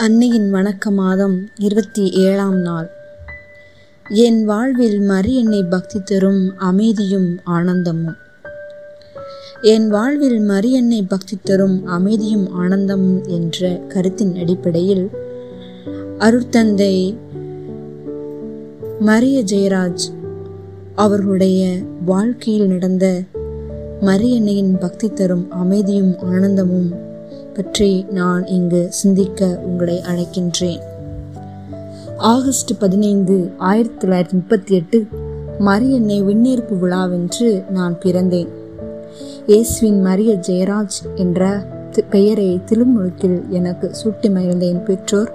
அன்னையின் வணக்க மாதம் இருபத்தி ஏழாம் நாள். என் வாழ்வில் மரியன்னை பக்தி தரும் அமைதியும் ஆனந்தமும். என் வாழ்வில் மரியன்னை பக்தி தரும் அமைதியும் ஆனந்தமும் என்ற கருத்தின் அடிப்படையில் அருட்தந்தை மரிய ஜெயராஜ் அவர்களுடைய வாழ்க்கையில் நடந்த மரியன்னையின் பக்தி தரும் அமைதியும் ஆனந்தமும் பற்றி நான் இங்கு சிந்திக்க உங்களை அழைக்கின்றேன். ஆகஸ்ட் பதினைந்து ஆயிரத்தி தொள்ளாயிரத்தி முப்பத்தி எட்டு மரியன்னை விண்ணேற்பு விழாவென்று நான் பிறந்தேன். இயேசுவின் மரிய ஜெயராஜ் என்ற தி- பெயரை திருமுழுக்கில் எனக்கு சூட்டி மகிழ்ந்த என் பெற்றோர்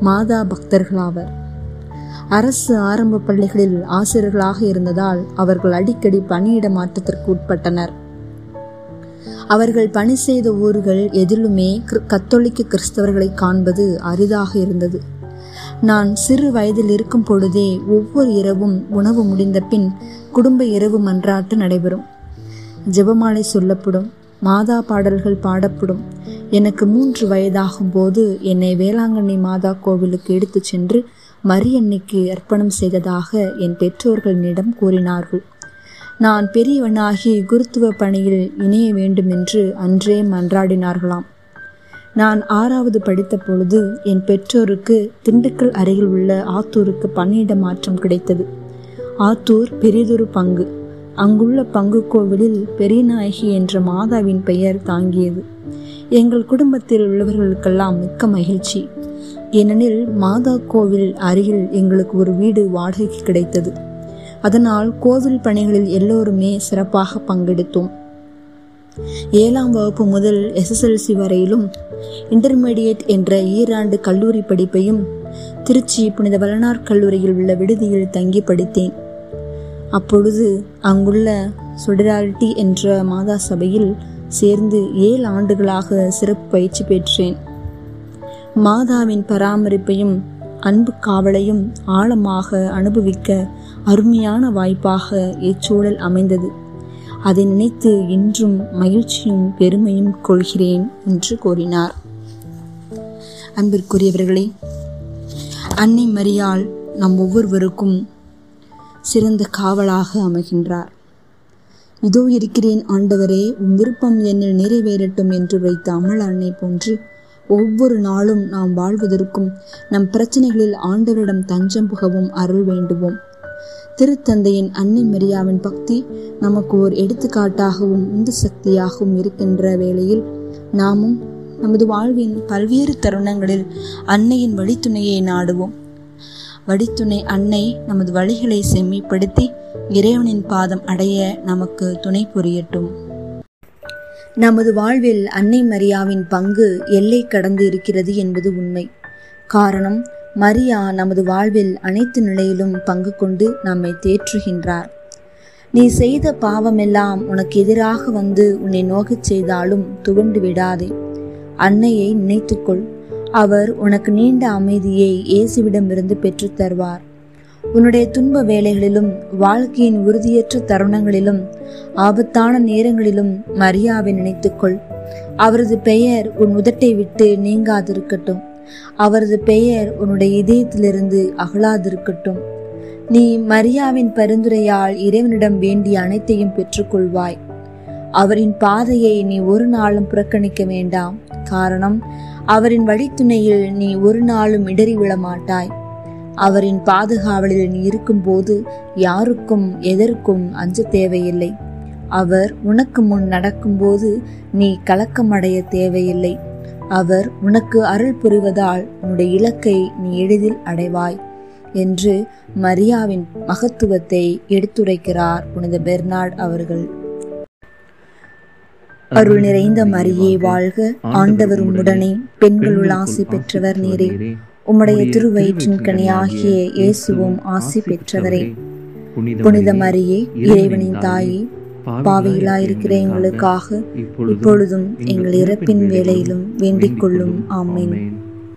மாதா பக்தர்களாவர் அரசு ஆரம்ப பள்ளிகளில் ஆசிரியர்களாக இருந்ததால் அவர்கள் அடிக்கடி பணியிட மாற்றத்திற்கு உட்பட்டனர். அவர்கள் பணி செய்த ஊர்கள் எதிலுமே கத்தோலிக்க கிறிஸ்தவர்களை காண்பது அரிதாக இருந்தது. நான் சிறு வயதில் இருக்கும் பொழுதே ஒவ்வொரு இரவும் உணவு முடிந்த பின் குடும்ப இரவு மன்றாட்டு நடைபெறும். ஜெபமாலை சொல்லப்படும் மாதா பாடல்கள் பாடப்படும். எனக்கு மூன்று வயதாகும் போது என்னை வேளாங்கண்ணி மாதா கோவிலுக்கு எடுத்துச் சென்று மரியன்னைக்கு அர்ப்பணம் செய்ததாக என் பெற்றோர்களிடம் கூறினார்கள். நான் பெரியவனாகி குருத்துவ பணியில் இணைய வேண்டும் என்று அன்றே மன்றாடினார்களாம். நான் ஆறாவது படித்த பொழுது என் பெற்றோருக்கு திண்டுக்கல் அருகில் உள்ள ஆத்தூருக்கு பணியிட மாற்றம் கிடைத்தது. ஆத்தூர் பெரியதொரு பங்கு. அங்குள்ள பங்கு கோவிலில் பெரியநாயகி என்ற மாதாவின் பெயர் தாங்கியது. எங்கள் குடும்பத்தில் உள்ளவர்களுக்கெல்லாம் மிக்க மகிழ்ச்சி. ஏனெனில் மாதா கோவில் அருகில் எங்களுக்கு ஒரு வீடு வாடகைக்கு கிடைத்தது. அதனால் கோவில் பணிகளில் எல்லோருமே சிறப்பாக பங்கெடுத்தோம். ஏழாம் வகுப்பு முதல் எஸ்எஸ்எல்சி வரையிலும் இன்டர்மீடியட் என்ற ஈராண்டு கல்லூரி படிப்பையும் திருச்சி புனித வளனார் கல்லூரியில் உள்ள விடுதியில் தங்கி படித்தேன். அப்பொழுது அங்குள்ள சொடராலிட்டி என்ற மாதா சபையில் சேர்ந்து ஏழு ஆண்டுகளாக சிறப்பு பயிற்சி பெற்றேன். மாதாவின் பராமரிப்பையும் அன்பு காவலையும் ஆழமாக அனுபவிக்க அருமையான வாய்ப்பாக இச்சூழல் அமைந்தது. அதை நினைத்து இன்றும் மகிழ்ச்சியும் பெருமையும் கொள்கிறேன் என்று கூறினார். அன்பிற்குரியவர்களே அன்னை மரியாள் நம் ஒவ்வொருவருக்கும் சிறந்த காவலாக அமைகின்றார். இதோ இருக்கிறேன் ஆண்டவரே உம் விருப்பம் என்னில் நிறைவேறட்டும் என்று வைத்த அமல் அன்னை போன்று ஒவ்வொரு நாளும் நாம் வாழ்வதற்கும் நம் பிரச்சனைகளில் ஆண்டவரிடம் தஞ்சம் புகவும் அருள் வேண்டுவோம். திருத்தந்தையின் அன்னை மரியாவின் பக்தி நமக்கு ஒரு எடுத்துக்காட்டாகவும் உந்து சக்தியாகவும் இருக்கின்ற வேளையில் நாமும் நமது வாழ்வின் பல்வேறு தருணங்களில் அன்னையின் வழித்துணையை நாடுவோம். வழித்துணை அன்னை நமது வழிகளை செம்மைப்படுத்தி இறைவனின் பாதம் அடைய நமக்கு துணை புரியட்டும். நமது வாழ்வில் அன்னை மரியாவின் பங்கு எல்லை கடந்து இருக்கிறது என்பது உண்மை. காரணம் மரியா நமது வாழ்வில் அனைத்து நிலையிலும் பங்கு கொண்டு நம்மை தேற்றுகின்றார். நீ செய்த பாவமெல்லாம் உனக்கு எதிராக வந்து உன்னை நோகச் செய்தாலும் துவண்டு விடாதே. அன்னையை நினைத்துக்கொள். அவர் உனக்கு நீண்ட அமைதியை இயேசுவிடமிருந்து பெற்றுத் தருவார். உன்னுடைய துன்ப வேலைகளிலும் வாழ்க்கையின் உறுதியற்ற தருணங்களிலும் ஆபத்தான நேரங்களிலும் மரியாவை நினைத்துக்கொள். அவரது பெயர் உன் உதட்டை விட்டு நீங்காதிருக்கட்டும். அவரது பெயர் உன்னுடைய இதயத்திலிருந்து அகலாதிருக்கட்டும். நீ மரியாவின் பரிந்துரையால் இறைவனிடம் வேண்டிய அனைத்தையும் பெற்றுக்கொள்வாய். அவரின் பாதையை நீ ஒரு நாளும் புறக்கணிக்க வேண்டாம். காரணம் அவரின் வழித்துணையில் நீ ஒரு நாளும் இடறி விழ மாட்டாய் அவரின் பாதுகாவலில் நீ இருக்கும்போது யாருக்கும் எதற்கும் அஞ்ச தேவையில்லை. அவர் உனக்கு முன் நடக்கும்போது நீ கலக்கமடைய தேவையில்லை. அவர் உனக்கு அருள் புரிவதால் உன்னுடைய இலக்கை நீ எளிதில் அடைவாய் என்று மரியாவின் மகத்துவத்தை எடுத்துரைக்கிறார் புனித பெர்னார்ட் அவர்கள். அருள் நிறைந்த மரியே வாழ்க. ஆண்டவர் உடனே பெண்களுள் ஆசி பெற்றவர் நீரே. உம்முடைய திருவயிற்றின் கனியாகிய இயேசுவும் ஆசி பெற்றவரே. புனித மரியே இறைவனின் தாயே பாவிகளாயிருக்கிற எங்களுக்காக. இப்பொழுதும் எங்கள் இறப்பின் வேளையிலும் வேண்டிக் கொள்ளும். ஆமீன்.